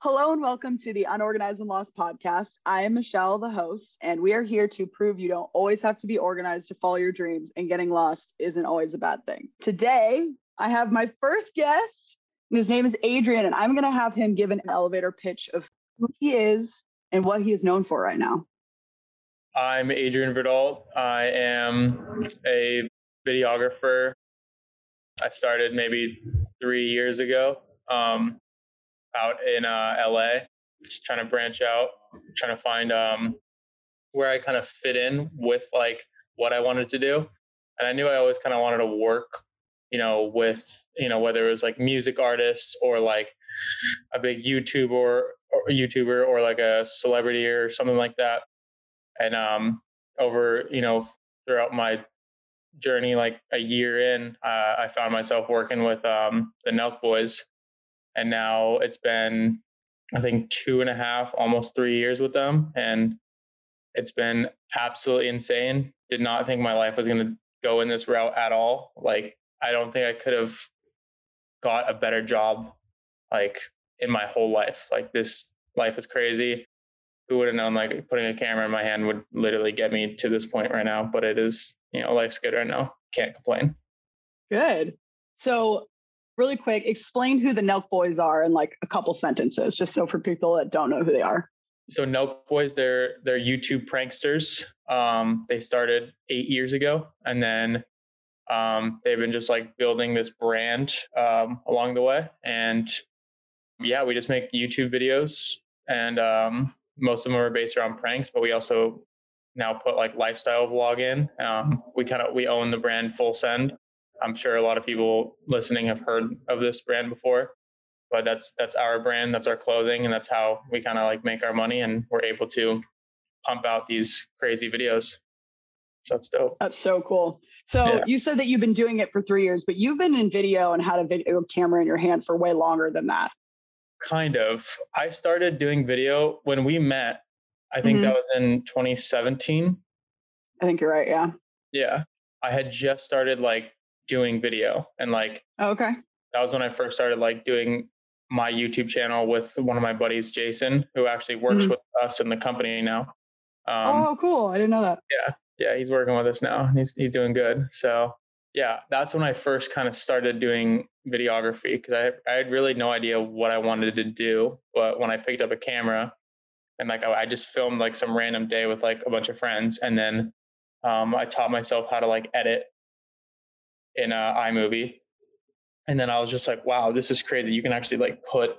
Hello and welcome to the Unorganized and Lost podcast. I am Michelle, the host, and we are here to prove you don't always have to be organized to follow your dreams, and getting lost isn't always a bad thing. Today, I have my first guest, and his name is Adrian, and I'm going to have him give an elevator pitch of who he is and what he is known for right now. I'm Adrian Verdalt. I am a videographer. I started maybe three years ago. Um, out in uh, LA, just trying to branch out, trying to find um, where I kind of fit in with like what I wanted to do. And I knew I always kind of wanted to work, you know, with, you know, whether it was like music artists or like a big YouTuber or, YouTuber or like a celebrity or something like that. And um, over, you know, throughout my journey, like a year in, uh, I found myself working with um, the Nelk Boys and now it's been I think two and a half, almost three years with them, and it's been absolutely insane. Did not think my life was going to go in this route at all. Like I don't think I could have got a better job like in my whole life. Like this life is crazy. Who would have known like putting a camera in my hand would literally get me to this point right now, but it is, you know, life's good right now. Can't complain. Good. So really quick, explain who the Nelk Boys are in like a couple sentences, just so for people that don't know who they are. So Nelk Boys, they're they're YouTube pranksters. Um, they started eight years ago, and then um, they've been just like building this brand um, along the way. And yeah, we just make YouTube videos, and um, most of them are based around pranks, but we also now put like lifestyle vlog in. Um, we kind of we own the brand Full Send, I'm sure a lot of people listening have heard of this brand before, but that's that's our brand, that's our clothing, and that's how we kind of like make our money, and we're able to pump out these crazy videos. So that's dope. That's so cool. So yeah. you said that you've been doing it for three years, but you've been in video and had a video camera in your hand for way longer than that. Kind of. I started doing video when we met. I think mm-hmm. that was in 2017. I think you're right. Yeah. Yeah. I had just started like doing video. And like oh, okay. that was when i first started like doing my youtube channel with one of my buddies jason who actually works mm-hmm. with us in the company now. Um, oh cool. I didn't know that. yeah. Yeah he's working with us now. He's, he's doing good. So yeah that's when i first kind of started doing videography because I, I had really no idea what i wanted to do but when i picked up a camera and like I, I just filmed like some random day with like a bunch of friends. And then um, i taught myself how to like edit in uh, iMovie. And then I was just like, wow, this is crazy. You can actually like put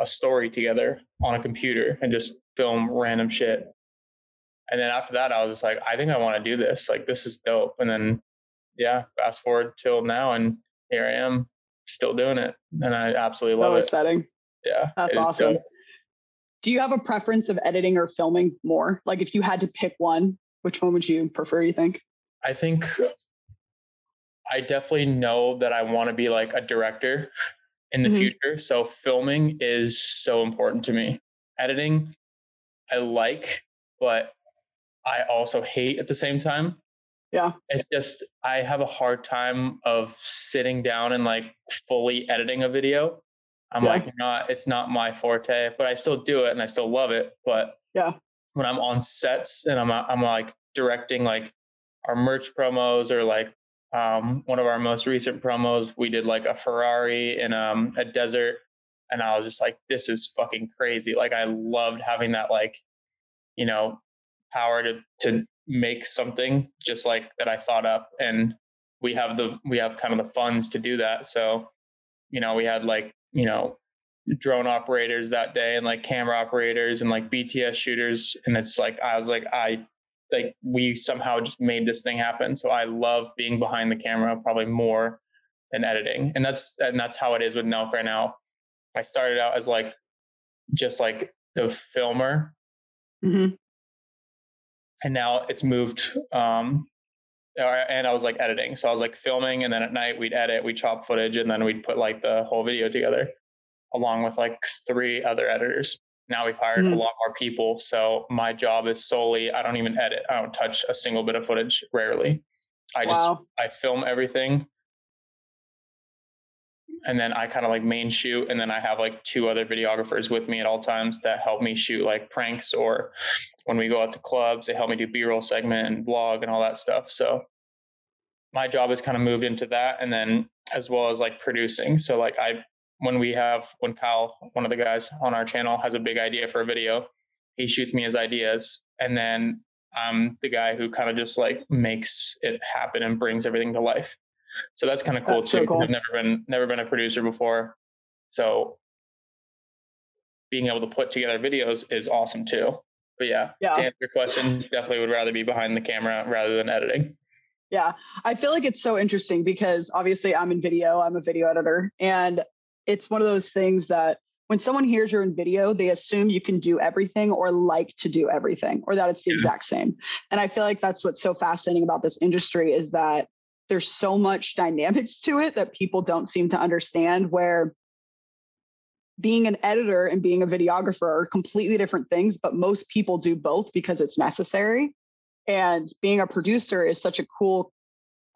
a story together on a computer and just film random shit. And then after that, I was just like, I think I want to do this. Like, this is dope. And then, yeah, fast forward till now, and here I am still doing it. And I absolutely love so it. exciting. Yeah. That's awesome. Dope. Do you have a preference of editing or filming more? Like, if you had to pick one, which one would you prefer, you think? I think I definitely know that I want to be like a director in the mm-hmm. future. So filming is so important to me. Editing, I like, but I also hate at the same time. Yeah. It's just I have a hard time of sitting down and like fully editing a video. I'm yeah. like not it's not my forte, but I still do it and I still love it. But yeah, when I'm on sets and I'm I'm like directing like our merch promos or like um, one of our most recent promos, we did like a Ferrari in um, a desert, and I was just like, "This is fucking crazy!" Like, I loved having that, like, you know, power to to make something just like that I thought up, and we have the we have kind of the funds to do that. So, you know, we had like you know drone operators that day and like camera operators and like BTS shooters, and it's like I was like I like we somehow just made this thing happen. So I love being behind the camera probably more than editing. And that's and that's how it is with Nelk right now. I started out as like just like the filmer. Mm-hmm. And now it's moved um and I was like editing. So I was like filming and then at night we'd edit, we'd chop footage and then we'd put like the whole video together along with like three other editors. Now we've hired mm-hmm. a lot more people. So my job is solely, I don't even edit. I don't touch a single bit of footage, rarely. I just, wow. I film everything. and then I kind of like main shoot, and then I have like two other videographers with me at all times that help me shoot like pranks or when we go out to clubs, they help me do B-roll segment and vlog and all that stuff. So my job has kind of moved into that, and then as well as like producing. So like I when we have when Kyle, one of the guys on our channel, has a big idea for a video, he shoots me his ideas, and then I'm the guy who kind of just like makes it happen and brings everything to life. So that's kind of cool That's so too. cool. I've never been never been a producer before, so being able to put together videos is awesome too. But yeah, Yeah. to answer your question, definitely would rather be behind the camera rather than editing. Yeah, I feel like it's so interesting because obviously I'm in video, I'm a video editor, and it's one of those things that when someone hears you're in video, they assume you can do everything or like to do everything or that it's the Yeah. exact same. And I feel like that's what's so fascinating about this industry is that there's so much dynamics to it that people don't seem to understand where being an editor and being a videographer are completely different things, but most people do both because it's necessary and being a producer is such a cool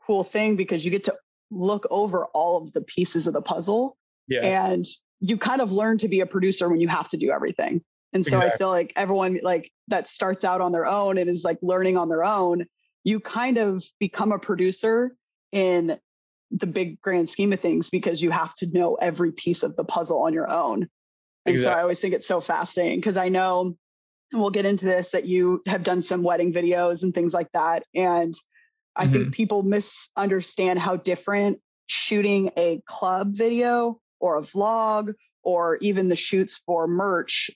cool thing because you get to look over all of the pieces of the puzzle Yeah, and you kind of learn to be a producer when you have to do everything. And so i feel like everyone like that starts out on their own and is like learning on their own you kind of become a producer in the big grand scheme of things because you have to know every piece of the puzzle on your own. And so i always think it's so fascinating because i know and we'll get into this that you have done some wedding videos and things like that and i Mm-hmm. think people misunderstand how different shooting a club video or a vlog or even the shoots for merch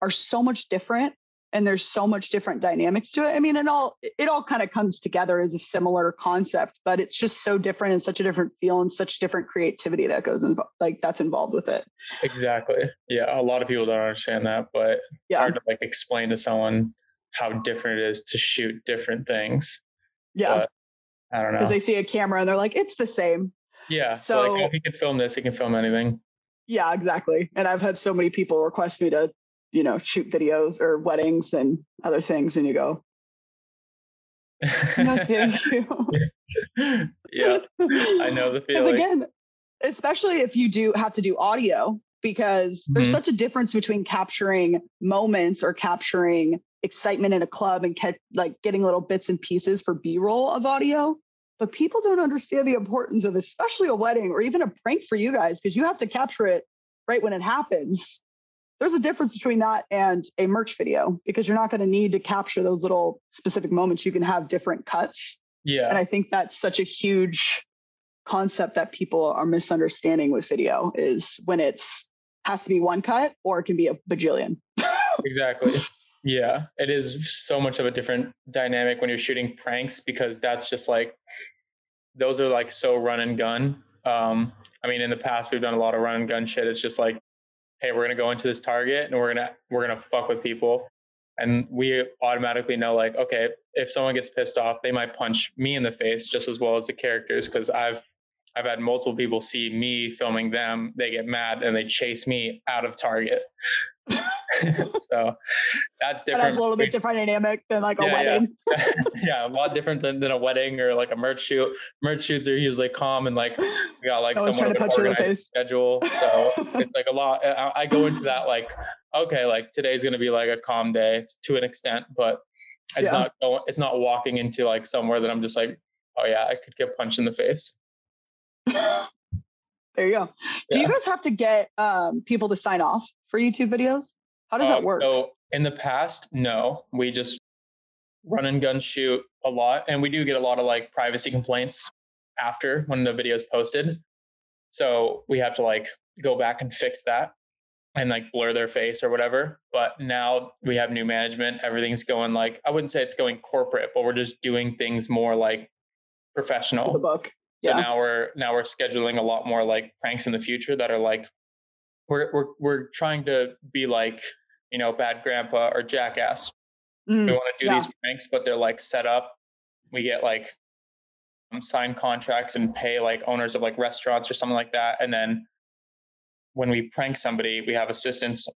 are so much different and there's so much different dynamics to it i mean it all it all kind of comes together as a similar concept but it's just so different and such a different feel and such different creativity that goes in like that's involved with it exactly. Yeah, a lot of people don't understand that, but it's yeah hard to like explain to someone how different it is to shoot different things. yeah but I don't know. because they see a camera and they're like it's the same yeah. So like, oh, he can film this, he can film anything. Yeah, exactly. And I've had so many people request me to, you know, shoot videos or weddings and other things, and you go, no, thank you. yeah, I know the feeling. again, especially if you do have to do audio, because there's Mhm. such a difference between capturing moments or capturing excitement in a club and like getting little bits and pieces for B-roll of audio. But people don't understand the importance of especially a wedding or even a prank for you guys because you have to capture it right when it happens. There's a difference between that and a merch video because you're not going to need to capture those little specific moments. You can have different cuts. yeah, And I think that's such a huge concept that people are misunderstanding with video is when it's has to be one cut or it can be a bajillion. exactly. Yeah, it is so much of a different dynamic when you're shooting pranks because that's just like those are like so run and gun. Um, I mean, in the past we've done a lot of run and gun shit. It's just like, hey, we're gonna go into this target and we're gonna we're gonna fuck with people, and we automatically know like, okay, if someone gets pissed off, they might punch me in the face just as well as the characters because I've I've had multiple people see me filming them, they get mad and they chase me out of target. so that's different. that's a little bit different dynamic than like a Yeah, yeah. wedding. yeah, a lot different than, than a wedding or like a merch shoot. Merch shoots are usually calm and like we got like somewhat of to an you in the organized schedule. So it's like a lot. I, I go into that like, okay, like today's gonna be like a calm day to an extent, but it's Yeah. not going. It's not walking into like somewhere that I'm just like, oh yeah, I could get punched in the face. there you go. Do you guys have to get um, people to sign off for YouTube videos? How does that Um, work? So in the past, no, we just run and gun shoot a lot, and we do get a lot of like privacy complaints after when the video is posted. So we have to like go back and fix that and like blur their face or whatever. But now we have new management. Everything's going like I wouldn't say it's going corporate, but we're just doing things more like professional. the book. So Yeah. now we're now we're scheduling a lot more like pranks in the future that are like we're we're we're trying to be like you know bad grandpa or jackass. Mm, We want to do yeah. these pranks, but they're like set up. We get like um, sign contracts and pay like owners of like restaurants or something like that, and then when we prank somebody, we have assistants,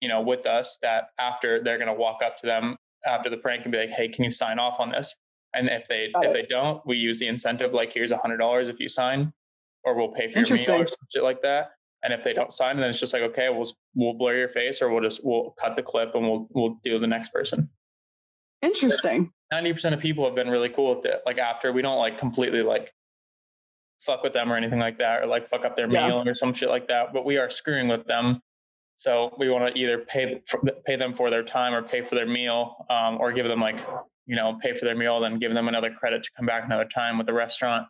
you know, with us that after they're gonna walk up to them after the prank and be like, "Hey, can you sign off on this?" And if they Got if it. they don't, we use the incentive like, "Here's a hundred dollars if you sign." or we'll pay for your meal or shit like that. And if they don't sign, then it's just like, okay, we'll we'll blur your face or we'll just we'll cut the clip and we'll we'll do the next person. Interesting. Ninety percent of people have been really cool with it. Like after we don't like completely like fuck with them or anything like that, or like fuck up their yeah. meal or some shit like that. But we are screwing with them. So we want to either pay pay them for their time or pay for their meal, um, or give them like you know pay for their meal, then give them another credit to come back another time with the restaurant,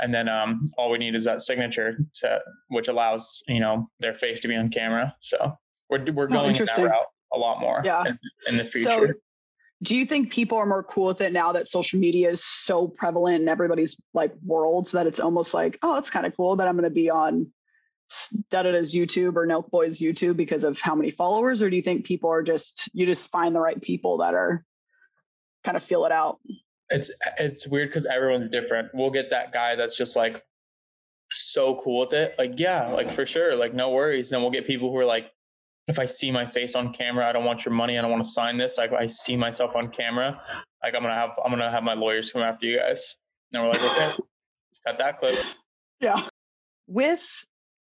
and then um, all we need is that signature to, which allows you know their face to be on camera. So we're we're oh, going oh, that route a lot more yeah. in, in the future. So- do you think people are more cool with it now that social media is so prevalent in everybody's like worlds that it's almost like oh it's kind of cool that i'm going to be on Dada's YouTube or Nelk Boys YouTube because of how many followers, or do you think people are just you just find the right people that are kind of feel it out? It's it's weird because everyone's different. We'll get that guy that's just like so cool with it, like yeah, like for sure, like no worries. And then we'll get people who are like, if I see my face on camera, I don't want your money. I don't want to sign this. Like I see myself on camera, like I'm gonna have I'm gonna have my lawyers come after you guys. And we're like, okay, let's cut that clip. Yeah. With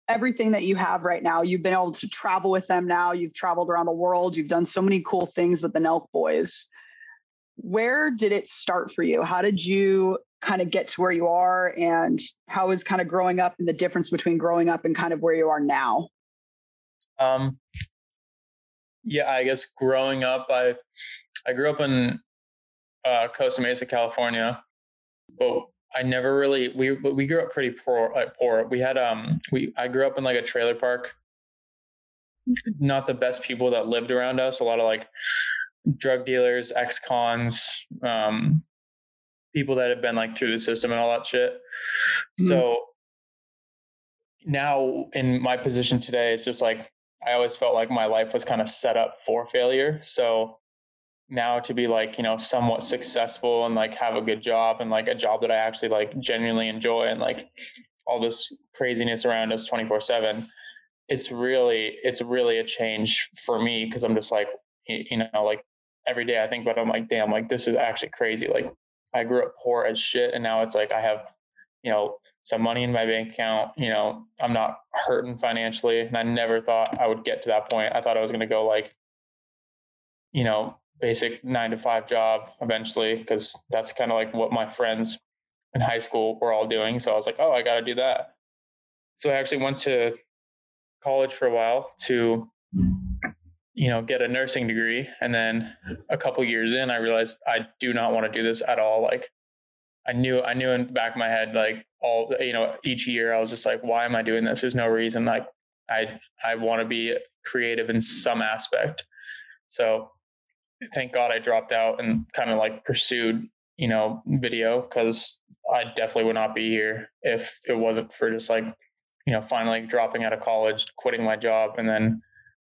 everything that you have right now, you've been able to travel with them now. You've traveled around the world. You've done so many cool things with the Nelk Boys. Where did it start for you? How did you kind of get to where you are? And how is kind of growing up and the difference between growing up and kind of where you are now? Um, yeah, I guess growing up, I I grew up in uh, Costa Mesa, California, but I never really we we grew up pretty poor. Like poor. We had um we I grew up in like a trailer park. Not the best people that lived around us. A lot of like drug dealers, ex-cons, um, people that have been like through the system and all that shit. Mm-hmm. So now in my position today, it's just like I always felt like my life was kind of set up for failure. So now to be like, you know, somewhat successful and like have a good job and like a job that I actually like genuinely enjoy and like all this craziness around us 24 7 it's really it's really a change for me because i'm just like you know like every day i think about it i'm like damn like this is actually crazy like i grew up poor as shit and now it's like i have you know some money in my bank account. You know, I'm not hurting financially. And I never thought I would get to that point. I thought I was going to go like, you know, basic nine to five job eventually, because that's kind of like what my friends in high school were all doing. So I was like, oh, I got to do that. So I actually went to college for a while to, you know, get a nursing degree. And then a couple years in, I realized I do not want to do this at all. Like, I knew I knew in the back of my head like all you know each year I was just like why am I doing this there's no reason like I I want to be creative in some aspect so thank God I dropped out and kind of like pursued you know video because I definitely would not be here if it wasn't for just like you know finally dropping out of college quitting my job and then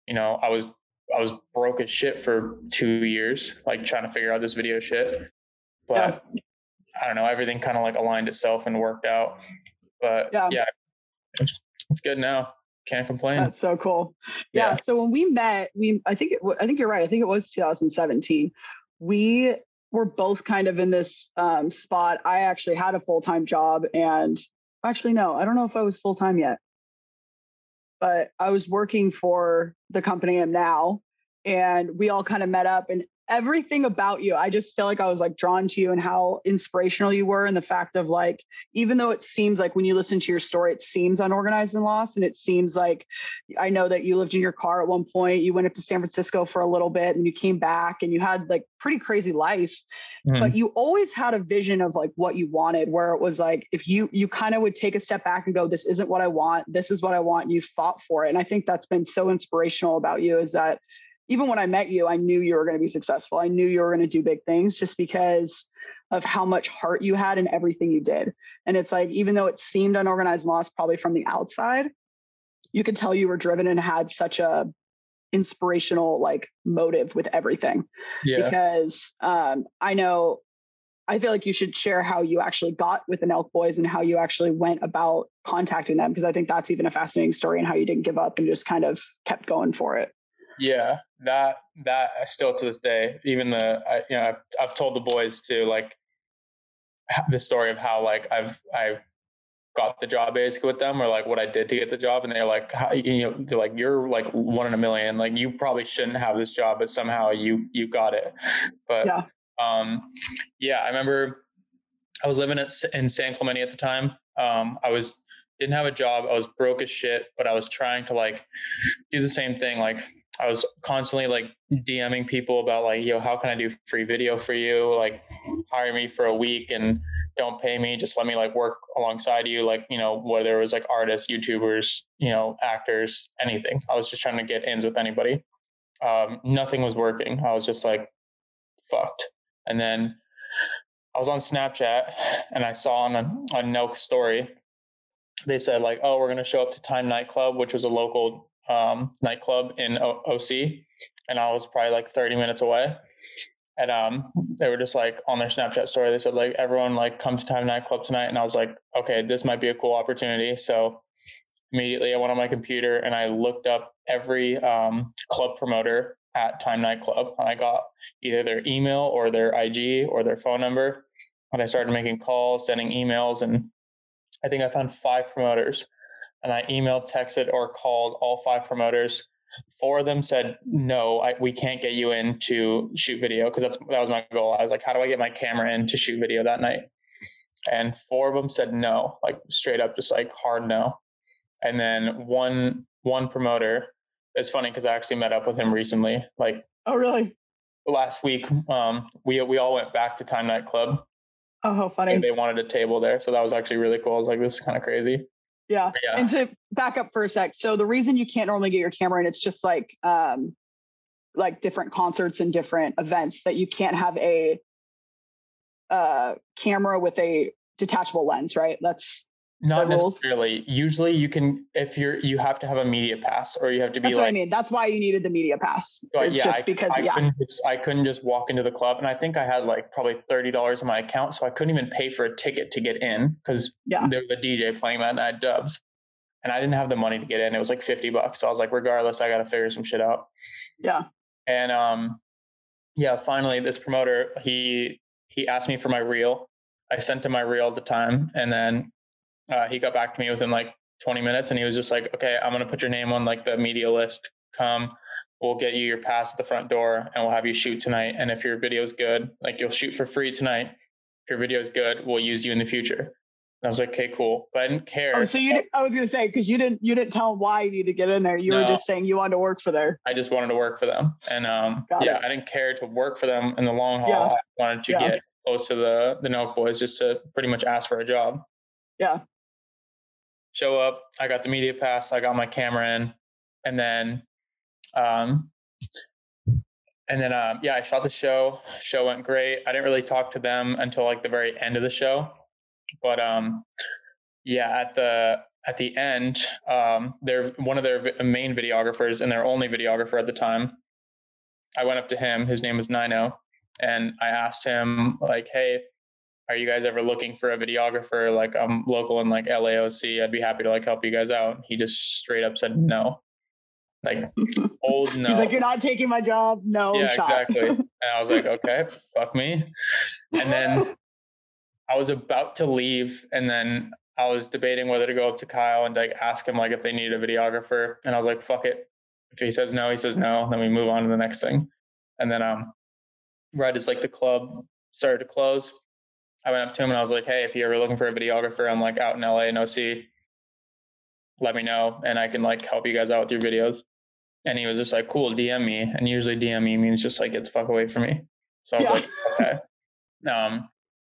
you know I was I was broke as shit for two years like trying to figure out this video shit but yeah. I don't know, everything kind of like aligned itself and worked out. But yeah, yeah it's, it's good now. Can't complain. That's so cool. Yeah. yeah. So when we met, we I think it, I think you're right. I think it was 2017. We were both kind of in this um, spot. I actually had a full time job, and actually no, I don't know if I was full time yet, but I was working for the company I'm now, and we all kind of met up. And everything about you. I just feel like I was like drawn to you and how inspirational you were and the fact of like, even though it seems like when you listen to your story, it seems unorganized and lost. And it seems like I know that you lived in your car at one point, you went up to San Francisco for a little bit and you came back and you had like pretty crazy life. Mm-hmm. But you always had a vision of like what you wanted, where it was like if you you kind of would take a step back and go, This isn't what I want, this is what I want, and you fought for it. And I think that's been so inspirational about you is that even when I met you, I knew you were going to be successful. I knew you were going to do big things just because of how much heart you had in everything you did. And it's like, even though it seemed unorganized and lost probably from the outside, you could tell you were driven and had such a inspirational like motive with everything. Yeah. Because um, I know I feel like you should share how you actually got with the Nelk Boys and how you actually went about contacting them because I think that's even a fascinating story and how you didn't give up and just kind of kept going for it. Yeah, that that still to this day, even the I, you know I've, I've told the boys to like the story of how like I've I got the job basically with them or like what I did to get the job. And they're like, how, you know, they're like, you're like one in a million. Like you probably shouldn't have this job, but somehow you, you got it. But, yeah. um, yeah, I remember I was living at, in San Clemente at the time. Um, I was, didn't have a job. I was broke as shit, but I was trying to like do the same thing. Like I was constantly like DMing people about like, yo, how can I do free video for you? Like hire me for a week and don't pay me. Just let me like work alongside you. Like, you know, whether it was like artists, YouTubers, you know, actors, anything. I was just trying to get ins with anybody. Um, nothing was working. I was just like fucked. And then I was on Snapchat and I saw on a, a Nelk story, they said like, oh, we're going to show up to Time Nightclub, which was a local um, nightclub in o- OC. And I was probably like 30 minutes away. And um, they were just like on their Snapchat story, they said like, everyone like come to Time Nightclub tonight. And I was like, okay, this might be a cool opportunity. So immediately I went on my computer and I looked up every um, club promoter at Time Nightclub. And I got either their email or their IG or their phone number. And I started making calls, sending emails, and I think I found five promoters. And I emailed, texted, or called all five promoters. Four of them said, "No, I, we can't get you in to shoot video because that's that was my goal." I was like, "How do I get my camera in to shoot video that night?" And four of them said no, like straight up, just like hard no. And then one one promoter it's funny because I actually met up with him recently. Like, oh, really? Last week, um, we we all went back to Time Night Club. Oh, how funny! they wanted a table there, so that was actually really cool. I was like, this is kind of crazy. Yeah. yeah. And to back up for a sec, so the reason you can't normally get your camera in, it's just like um, like different concerts and different events that you can't have a uh, camera with a detachable lens, right? That's not necessarily. Usually, you can if you're you have to have a media pass or you have to be. That's like, what I mean. That's why you needed the media pass. It's yeah, just I, because I yeah, couldn't just, I couldn't just walk into the club, and I think I had like probably thirty dollars in my account, so I couldn't even pay for a ticket to get in because yeah. there was a DJ playing that night Dubs, and I didn't have the money to get in. It was like fifty bucks, so I was like, regardless, I got to figure some shit out. Yeah. And um, yeah. Finally, this promoter he he asked me for my reel. I sent him my reel at the time, and then uh, he got back to me within like 20 minutes and he was just like, okay, I'm going to put your name on like the media list. Come, we'll get you your pass at the front door and we'll have you shoot tonight. And if your video is good, like you'll shoot for free tonight. If your video is good, we'll use you in the future. And I was like, okay, cool. But I didn't care. Oh, so you, I was going to say, cause you didn't, you didn't tell him why you need to get in there. You no, were just saying you wanted to work for there. I just wanted to work for them. And um, yeah, it. I didn't care to work for them in the long haul. Yeah. I wanted to yeah. get close to the, the Nelk boys just to pretty much ask for a job. Yeah show up. I got the media pass. I got my camera in, and then, um, and then um, yeah, I shot the show. Show went great. I didn't really talk to them until like the very end of the show, but um, yeah, at the at the end, um, they're one of their main videographers and their only videographer at the time. I went up to him. His name was Nino, and I asked him like, "Hey, are you guys ever looking for a videographer? Like I'm local in like LAOC. I'd be happy to like help you guys out. He just straight up said no. Like old no. He's like, You're not taking my job. No. Yeah, shot. exactly. And I was like, okay, fuck me. And then I was about to leave and then I was debating whether to go up to Kyle and like ask him like if they needed a videographer. And I was like, fuck it. If he says no, he says no. Then we move on to the next thing. And then um right as like the club started to close, I went up to him and I was like, "Hey, if you're ever looking for a videographer, I'm like out in LA and OC. Let me know, and I can like help you guys out with your videos." And he was just like, "Cool, DM me." And usually DM me means just like get the fuck away from me. So I was yeah. like, "Okay." Um,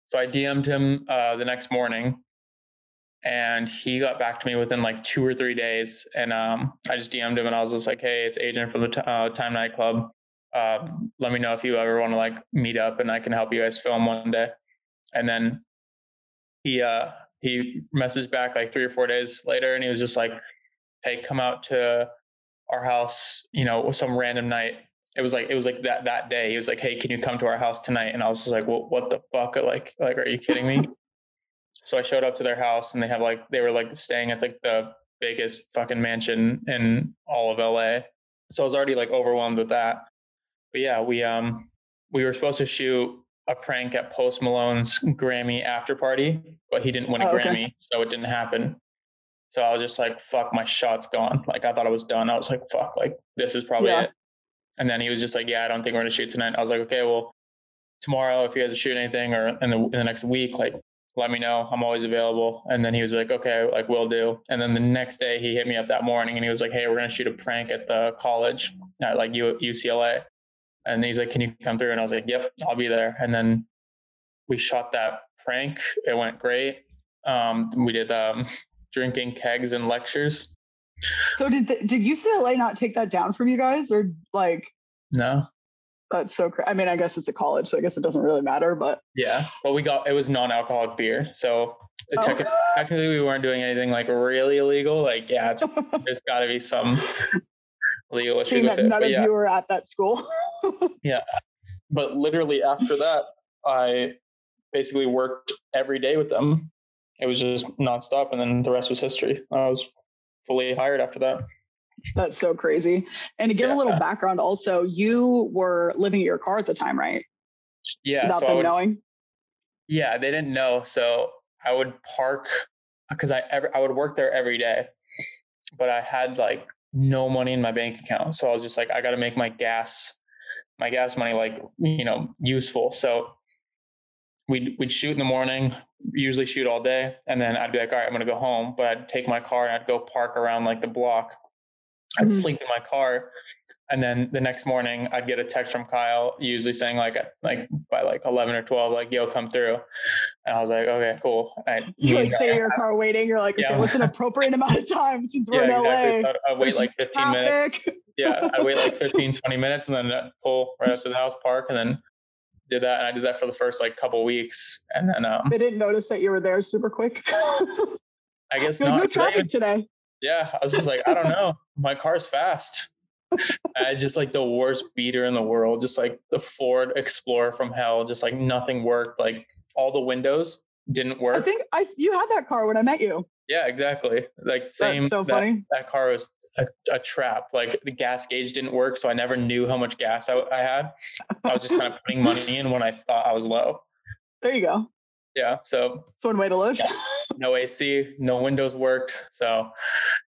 so I DM'd him uh, the next morning, and he got back to me within like two or three days. And um, I just DM'd him and I was just like, "Hey, it's Adrian from the t- uh, Time Nightclub. Uh, let me know if you ever want to like meet up, and I can help you guys film one day." And then he uh he messaged back like three or four days later and he was just like, Hey, come out to our house, you know, some random night. It was like it was like that that day. He was like, Hey, can you come to our house tonight? And I was just like, Well, what the fuck? Like, like, are you kidding me? so I showed up to their house and they have like they were like staying at like the biggest fucking mansion in all of LA. So I was already like overwhelmed with that. But yeah, we um we were supposed to shoot a prank at Post Malone's Grammy after party, but he didn't win a Oh, okay. Grammy, so it didn't happen. So I was just like, fuck, my shot's gone. Like I thought I was done. I was like, fuck, like this is probably Yeah. it. And then he was just like, yeah, I don't think we're gonna shoot tonight. I was like, okay, well, tomorrow if you guys shoot anything or in the in the next week, like let me know. I'm always available. And then he was like, okay, like we'll do. And then the next day he hit me up that morning and he was like, hey, we're gonna shoot a prank at the college at like U- UCLA. And he's like, can you come through? And I was like, yep, I'll be there. And then we shot that prank. It went great. Um, we did um, drinking kegs and lectures. So did the, did UCLA not take that down from you guys, or like No, that's so? Cra- I mean, I guess it's a college, so I guess it doesn't really matter. But yeah. Well, we got it was non-alcoholic beer, so Oh. techni- technically we weren't doing anything like really illegal. Like, yeah, it's, there's got to be some legal issues with that it. none of yeah, you were at that school. but literally after that, I basically worked every day with them. It was just nonstop, and then the rest was history. I was fully hired after that. That's so crazy. And to give a little background, also, you were living at your car at the time, right? Yeah, Without so them would, knowing. yeah, they didn't know. So I would park because I ever I would work there every day, but I had like no money in my bank account. So I was just like, I got to make my gas, my gas money like you know useful. So we'd we'd shoot in the morning, usually shoot all day, and then I'd be like, all right, I'm gonna go home. But I'd take my car and I'd go park around like the block. I'd Mhm. sleep in my car, and then the next morning I'd get a text from Kyle, usually saying like like by like eleven or twelve, like yo, come through. And I was like, okay, cool. And You like stay in your car waiting. You're like, okay, Yeah. what's an appropriate amount of time since we're yeah, in exactly. LA? So I'd wait like 15 minutes. Yeah, I wait like 15, 20 minutes and then pull right up to the house park and then did that. And I did that for the first like couple weeks. And then um They didn't notice that you were there super quick. I guess not. no I traffic today. yeah, I was just like, I don't know. My car's fast. I had just like the worst beater in the world, just like the Ford Explorer from hell, just like nothing worked. Like all the windows didn't work. I think I you had that car when I met you. yeah, exactly. Like same. So that- funny. that car was a, a trap. Like the gas gauge didn't work, so I never knew how much gas I, I had. I was just kind of putting money in when I thought I was low. There you go. Yeah. So one way to live. no AC, no windows worked. So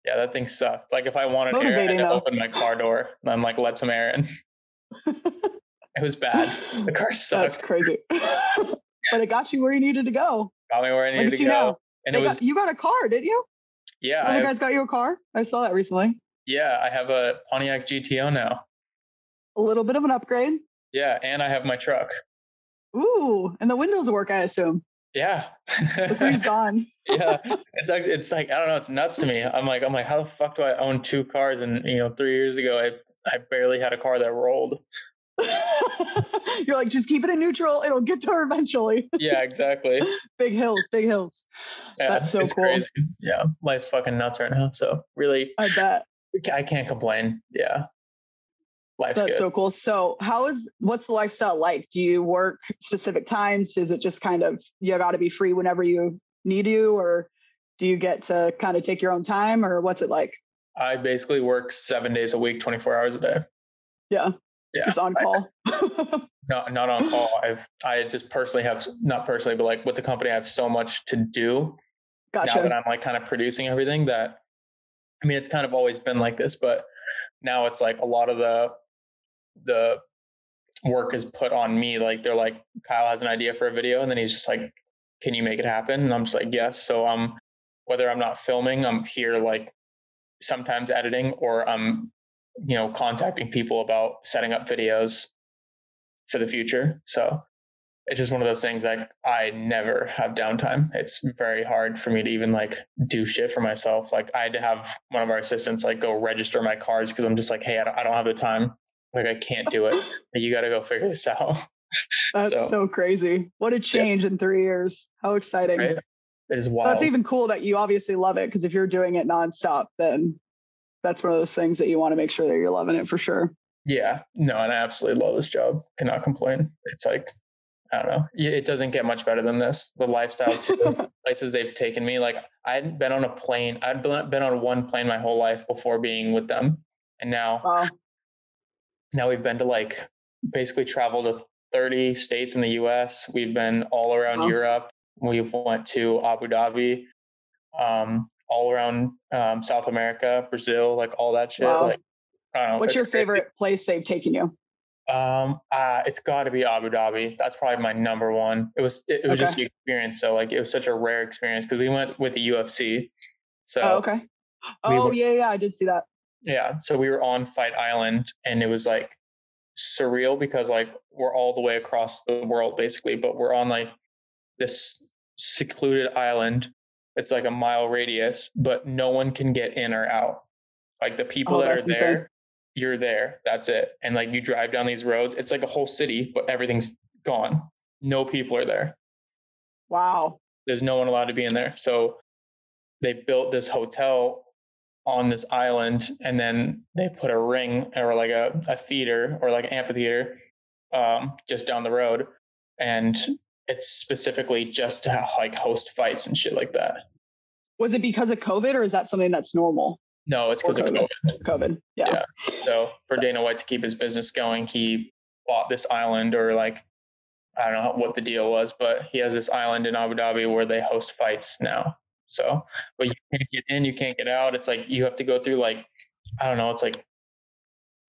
yeah, that thing sucked. Like if I wanted air, I had to open my car door and like let some air in. It was bad. The car sucked. That's crazy. but it got you where you needed to go. Got me where I needed to you go. now. And They it got- you got a car, didn't you? yeah, One of the guys got you a car. I saw that recently. yeah, I have a Pontiac GTO now. A little bit of an upgrade. Yeah, and I have my truck. Ooh, and the windows work, I assume. Yeah. You've gone. yeah it's like it's like i don't know it's nuts to me i'm like i'm like how the fuck do i own two cars and you know three years ago i i barely had a car that rolled You're like, just keep it in neutral. It'll get there eventually. yeah exactly big hills, big hills. yeah, That's so cool. crazy. yeah life's fucking nuts right now so really I bet. i can't complain yeah life's That's good so cool. So, how is what's the lifestyle like? Do you work specific times? Is it just kind of you got to be free whenever you need you, or do you get to kind of take your own time, or what's it like? i basically work seven days a week 24 hours a day Yeah, Yeah, just on I- call. not not on call i've i just personally have not personally but like with the company i have so much to do now that. I'm like kind of producing everything that I mean it's kind of always been like this, but now it's like a lot of the the work is put on me. Like they're like, Kyle has an idea for a video, and then he's just like, Can you make it happen? And I'm just like, Yes. So I'm um whether I'm not filming, I'm here like sometimes editing or I'm, you know, contacting people about setting up videos for the future. So it's just one of those things like I never have downtime. It's very hard for me to even like do shit for myself. Like I had to have one of our assistants like go register my cars because I'm just like, hey, I don't, I don't have the time. Like I can't do it. You got to go figure this out. That's so, so- crazy. What a change in three years. How exciting. Right? It is So wild. That's even cool that you obviously love it because if you're doing it nonstop, then that's one of those things that you want to make sure that you're loving it for sure. yeah, no, and I absolutely love this job. Cannot complain. It's like I don't know. It doesn't get much better than this. The lifestyle too. places they've taken me. Like I hadn't been on a plane. I'd been been on one plane my whole life before being with them, and now wow. Now we've been to like basically traveled to 30 states in the US. We've been all around Wow. Europe. We went to Abu Dhabi, um, all around um, South America, Brazil, like all that shit. Wow. Like, I don't know. What's your crazy. favorite place they've taken you? Um, uh, it's got to be Abu Dhabi. That's probably my number one. It was it, it was just the experience. So like it was such a rare experience because we went with the UFC. So oh, okay. we Oh, were- yeah, yeah, I did see that. Yeah, so we were on Fight Island, and it was like surreal because like we're all the way across the world basically, but we're on like this secluded island. It's like a mile radius, but no one can get in or out. Like the people Oh, that are that's insane. there, you're there. That's it. And like you drive down these roads, it's like a whole city, but everything's gone. No people are there. Wow. There's no one allowed to be in there. So they built this hotel on this island and then they put a ring or like a, a theater or like an amphitheater um, just down the road. And it's specifically just to like host fights and shit like that. Was it because of COVID or is that something that's normal? No, it's because of COVID. COVID. Yeah. Yeah. So for Dana White to keep his business going, he bought this island or like I don't know what the deal was, but he has this island in Abu Dhabi where they host fights now. So, but you can't get in, you can't get out. It's like you have to go through like I don't know, it's like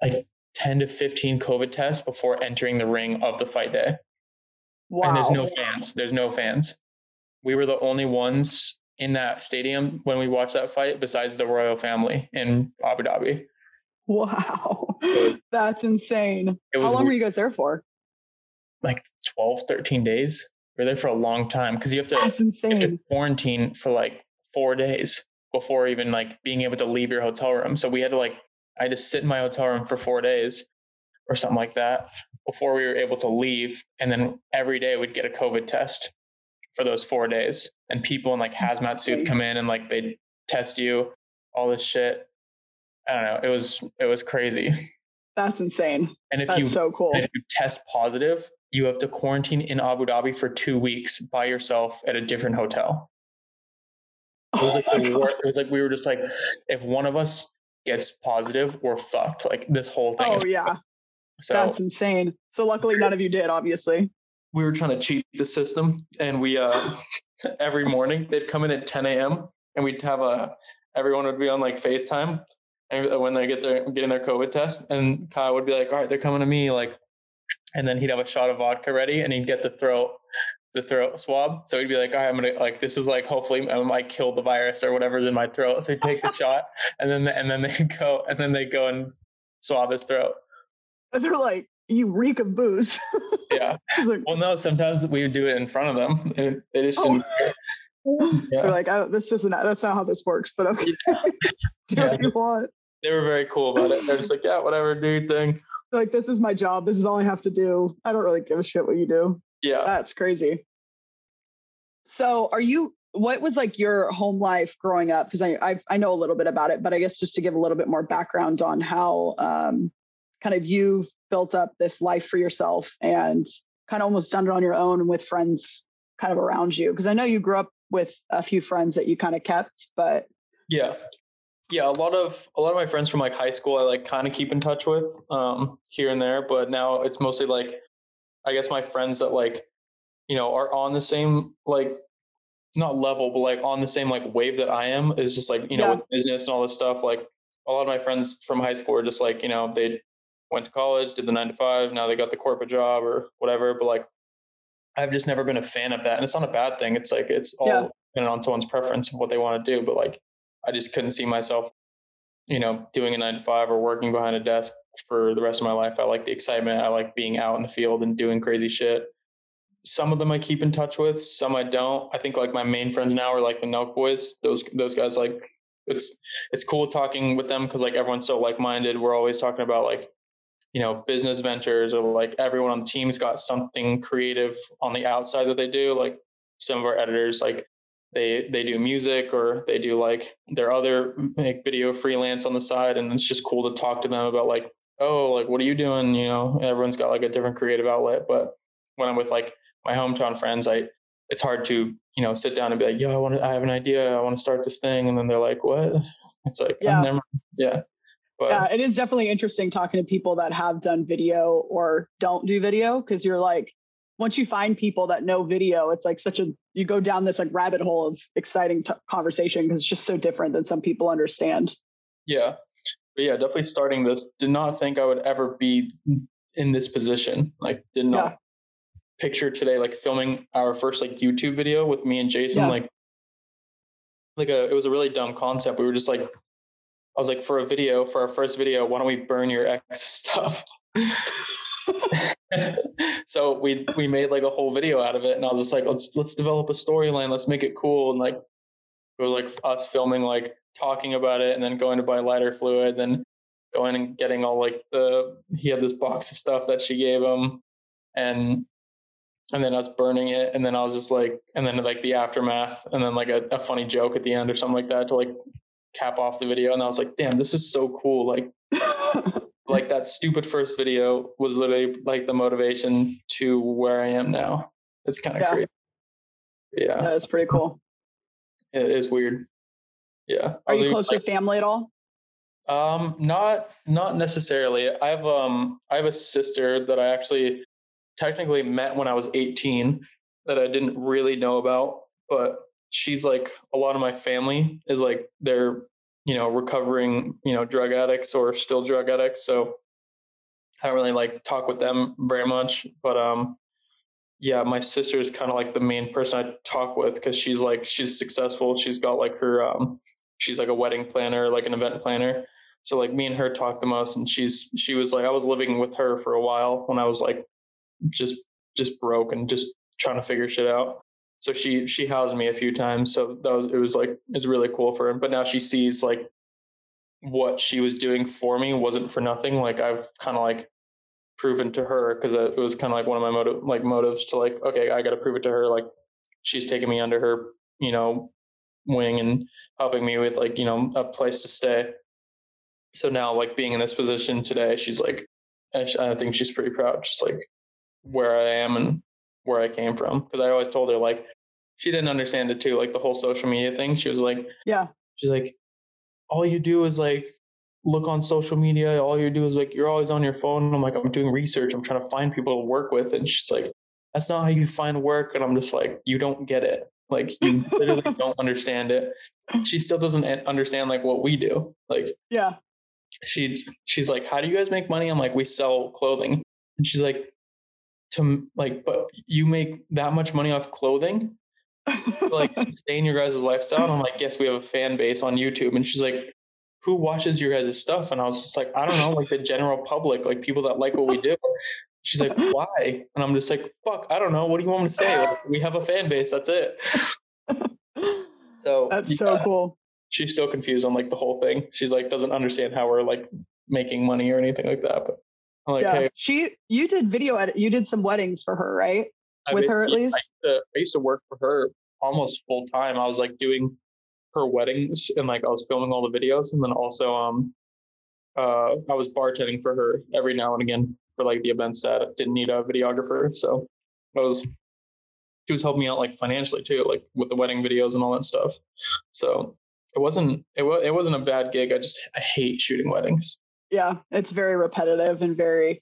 like 10 to 15 COVID tests before entering the ring of the fight day. Wow. And there's no fans. There's no fans. We were the only ones in that stadium when we watched that fight besides the royal family in Abu Dhabi. Wow. That's insane. How long weird. were you guys there for? like 12, 13 days. We are there for a long time because you have to, you have to quarantine for like four days before even like being able to leave your hotel room. So we had to like, I had to sit in my hotel room for four days or something like that before we were able to leave. And then every day we'd get a COVID test for those four days. And people in like hazmat suits come in and like they test you, all this shit. I don't know. It was it was crazy. That's insane. And if That's you so cool. if you test positive, you have to quarantine in Abu Dhabi for two weeks by yourself at a different hotel. It was like Oh my the God. wor- it was like we were just like, if one of us gets positive, we're fucked. Like this whole thing. Oh is yeah, so that's insane. So luckily none of you did, obviously. we were trying to cheat the system, and we uh every morning they'd come in at 10 a.m. and we'd have a everyone would be on like FaceTime, and uh, when they get their getting their COVID test, and Kyle would be like, "All right, they're coming to me," like, and then he'd have a shot of vodka ready, and he'd get the throat the throat swab. So he'd be like, "All right, I'm gonna like this is like hopefully I might kill the virus or whatever's in my throat." So he'd take the shot, and then and then they go and then they go and swab his throat. And they're like, you reek of booze. Yeah. Like, Well, no, sometimes we would do it in front of them. and They oh. just Oh. didn't care. Yeah. They're like, I don't, this isn't that's not how this works, but okay. Do Yeah. what you want. They were very cool about it. They're just like, yeah, whatever, do your thing. Like, this is my job. This is all I have to do. I don't really give a shit what you do. Yeah. That's crazy. So, are you? What was like your home life growing up? Because I I've, I know a little bit about it, but I guess just to give a little bit more background on how um, kind of you've built up this life for yourself and kind of almost done it on your own with friends kind of around you. Because I know you grew up with a few friends that you kind of kept, but Yeah. Yeah. A lot of a lot of my friends from like high school I like kind of keep in touch with um here and there, but now it's mostly like I guess my friends that like, you know, are on the same like not level, but like on the same like wave that I am is just like, you know, Yeah. with business and all this stuff. Like a lot of my friends from high school are just like, you know, they went to college, did the nine to five, now they got the corporate job or whatever. But like I've just never been a fan of that. And it's not a bad thing. It's like it's all Yeah. dependent on someone's preference of what they want to do. But like I just couldn't see myself, you know, doing a nine to five or working behind a desk for the rest of my life. I like the excitement. I like being out in the field and doing crazy shit. Some of them I keep in touch with, some I don't. I think like my main friends now are like the Nelk boys. Those those guys like it's it's cool talking with them because like everyone's so like minded. We're always talking about like you know business ventures or like everyone on the team's got something creative on the outside that they do. Like some of our editors like they they do music or they do like their other like video freelance on the side and it's just cool to talk to them about like oh like what are you doing? You know everyone's got like a different creative outlet but when i'm with like my hometown friends i it's hard to you know sit down and be like yo i want to i have an idea i want to start this thing and then they're like what? It's like Yeah. never yeah. But yeah, it is definitely interesting talking to people that have done video or don't do video because you're like, once you find people that know video, it's like such a you go down this like rabbit hole of exciting t- conversation because it's just so different than some people understand. yeah, but yeah, definitely starting this. Did not think I would ever be in this position. Like, did not Yeah. picture today like filming our first like YouTube video with me and Jason. Yeah. Like, like a it was a really dumb concept. We were just like, I was like, for a video for our first video, why don't we burn your ex stuff? so we we made like a whole video out of it and i was just like let's let's develop a storyline. Let's make it cool and like it was like us filming like talking about it and then going to buy lighter fluid then going and getting all like the he had this box of stuff that she gave him and and then us burning it and then i was just like and then like the aftermath and then like a, a funny joke at the end or something like that to like cap off the video and i was like damn this is so cool like like that stupid first video was literally like the motivation to where I am now. It's kind of Yeah. crazy. Yeah, That is pretty cool. it is weird. Yeah. Are you close to family at all? Um, not not necessarily. I have um I have a sister that I actually technically met when I was 18 that I didn't really know about, but she's like a lot of my family is like they're you know recovering you know drug addicts or still drug addicts, so I don't really like talk with them very much. But um, yeah, my sister is kind of like the main person I talk with because she's like she's successful. She's got like her um, she's like a wedding planner, like an event planner. So like me and her talk the most, and she's she was like I was living with her for a while when I was like just just broke and just trying to figure shit out. So she she housed me a few times. So that was it was like it's really cool for her. But now she sees like what she was doing for me wasn't for nothing. Like I've kind of like proven to her because it was kind of like one of my motive like motives to like okay I got to prove it to her like she's taking me under her you know wing and helping me with like you know a place to stay. So now like being in this position today, she's like I think she's pretty proud, just like where I am and where I came from. Because I always told her like she didn't understand it too, like the whole social media thing. She was like, Yeah. she's like, all you do is like look on social media. All you do is like you're always on your phone. I'm like, I'm doing research. I'm trying to find people to work with, and she's like, that's not how you find work. And I'm just like, you don't get it. Like you literally don't understand it. She still doesn't understand like what we do. Like Yeah. she she's like, "How do you guys make money?" I'm like, "We sell clothing." And she's like, "To like, but you make that much money off clothing to like sustain your guys' lifestyle?" And I'm like, "Yes, we have a fan base on YouTube." And she's like, "Who watches your guys' stuff?" And I was just like, "I don't know, like the general public, like people that like what we do." She's like, "Why?" And I'm just like, "Fuck, I don't know. What do you want me to say? Like, we have a fan base. That's it." So That's so cool. she's still confused on like the whole thing. She's like doesn't understand how we're like making money or anything like that. But like, yeah. hey, She you did video edit you did some weddings for her, right? I With her at least? I used, to, I used to work for her almost full time. I was like doing her weddings and like I was filming all the videos and then also um uh I was bartending for her every now and again for like the events that didn't need a videographer. So I was she was helping me out like financially too, like with the wedding videos and all that stuff. So it wasn't it was it wasn't a bad gig. I just I hate shooting weddings. Yeah. It's very repetitive and very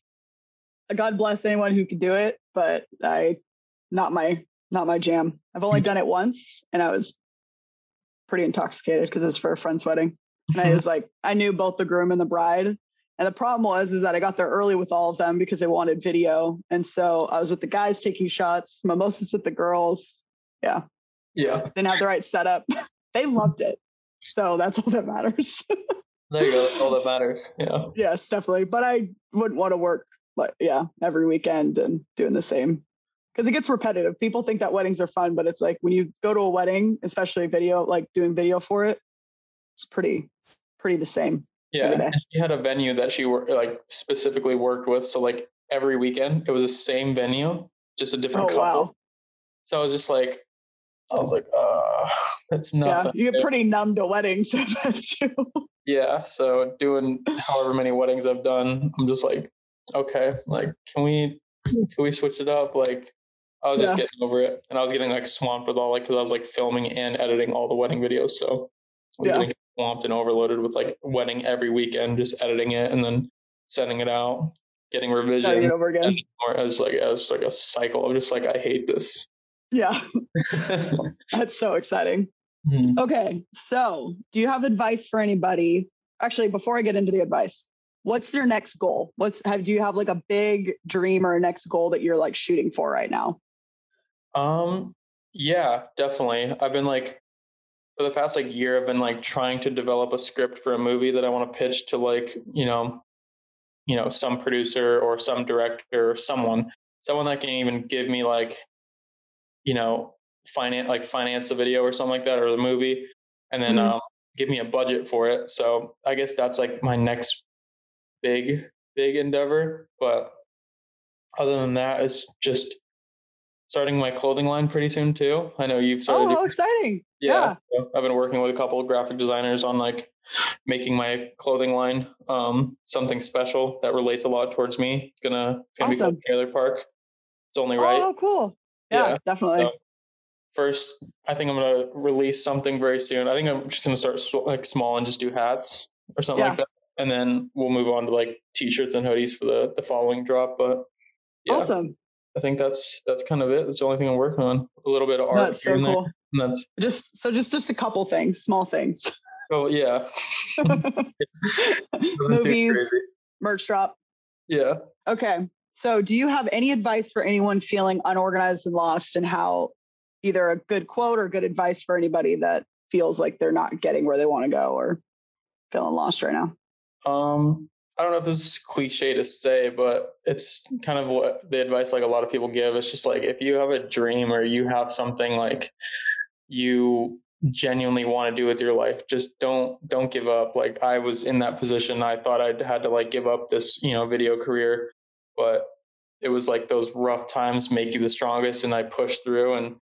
God bless anyone who could do it, but I not my not my jam. I've only mm-hmm. done it once and I was pretty intoxicated because it's for a friend's wedding. And I was like, I knew both the groom and the bride. And the problem was is that I got there early with all of them because they wanted video. And so I was with the guys taking shots, mimosas with the girls. Yeah. Didn't have the right setup. they loved it. So that's all that matters. There you go. That's all that matters. Yeah. yes, definitely. But I wouldn't want to work like yeah, every weekend and doing the same. Because it gets repetitive. People think that weddings are fun, but it's like when you go to a wedding, especially video, like doing video for it, it's pretty, pretty the same. Yeah. She had a venue that she worked like specifically worked with. So like every weekend it was the same venue, just a Oh different couple. wow. So I was just like I was like, uh that's nothing. Yeah, you get pretty numb to weddings I bet too. Yeah. So doing however many weddings I've done, I'm just like, okay, like can we can we switch it up? Like I was just Yeah. getting over it. And I was getting like swamped with all like because I was like filming and editing all the wedding videos. So I was Yeah. getting swamped and overloaded with like wedding every weekend, just editing it and then sending it out, getting revision it over again. or as like as like a cycle of just like I hate this. Yeah, that's so exciting. Mhm. Okay, so do you have advice for anybody? Actually, before I get into the advice, what's your next goal? What's have do you have like a big dream or a next goal that you're like shooting for right now? Um, yeah, definitely. I've been like for the past like year, I've been like trying to develop a script for a movie that I want to pitch to like, you know, you know, some producer or some director or someone, someone that can even give me like, you know, finance like finance the video or something like that or the movie and then Mhm. um give me a budget for it. So I guess that's like my next big, big endeavor. But other than that, it's just starting my clothing line pretty soon too. I know you've started. Oh, how exciting! yeah, so I've been working with a couple of graphic designers on like making my clothing line um, something special that relates a lot towards me. It's gonna it's gonna be Awesome. called Trailer Park. It's only right. Oh, cool. Yeah, Yeah, definitely. so- First, I think I'm gonna release something very soon. I think I'm just gonna start like small and just do hats or something Yeah. like that, and then we'll move on to like t-shirts and hoodies for the the following drop. But yeah, Awesome. I think that's that's kind of it. That's the only thing I'm working on. A little bit of art. That's so there, cool. that's Just so just just a couple things, small things. oh yeah. Movies, merch drop. Yeah. Okay. So, do you have any advice for anyone feeling unorganized and lost, and how either a good quote or good advice for anybody that feels like they're not getting where they want to go or feeling lost right now? Um, I don't know if this is cliche to say, but it's kind of what the advice like a lot of people give. It's just like if you have a dream or you have something like you genuinely want to do with your life, just don't don't give up. Like I was in that position. I thought I'd had to like give up this, you know, video career, but it was like those rough times make you the strongest and I pushed through and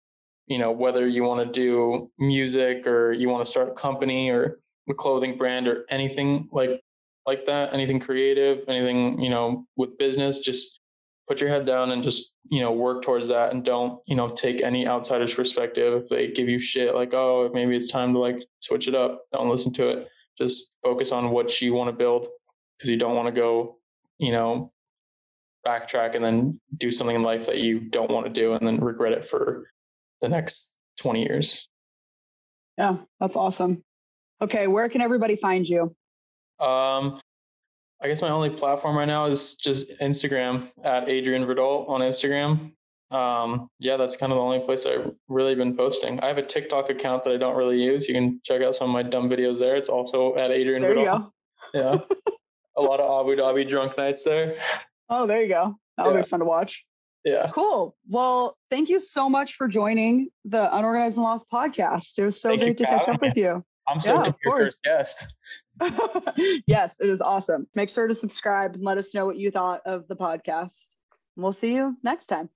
you know, whether you want to do music or you want to start a company or a clothing brand or anything like like that, anything creative, anything, you know, with business, just put your head down and just, you know, work towards that and don't, you know, take any outsider's perspective. If they give you shit like, oh, maybe it's time to like switch it up, don't listen to it. Just focus on what you want to build because you don't want to go, you know, backtrack and then do something in life that you don't want to do and then regret it for the next 20 years. Yeah, that's awesome. Okay, where can everybody find you? Um, I guess my only platform right now is just Instagram at Adrian Verdal on Instagram. Um, yeah, that's kind of the only place I've really been posting. I have a TikTok account that I don't really use. You can check out some of my dumb videos there. It's also at Adrian There you go. Yeah. a lot of Abu Dhabi drunk nights there. Oh, there you go. That'll Yeah. be fun to watch. Yeah. Cool. Well, thank you so much for joining the Unorganized and Lost podcast. It was so Thank great to catch up with you. I'm so Yeah, to of your course. first guest. yes, it is awesome. Make sure to subscribe and let us know what you thought of the podcast. We'll see you next time.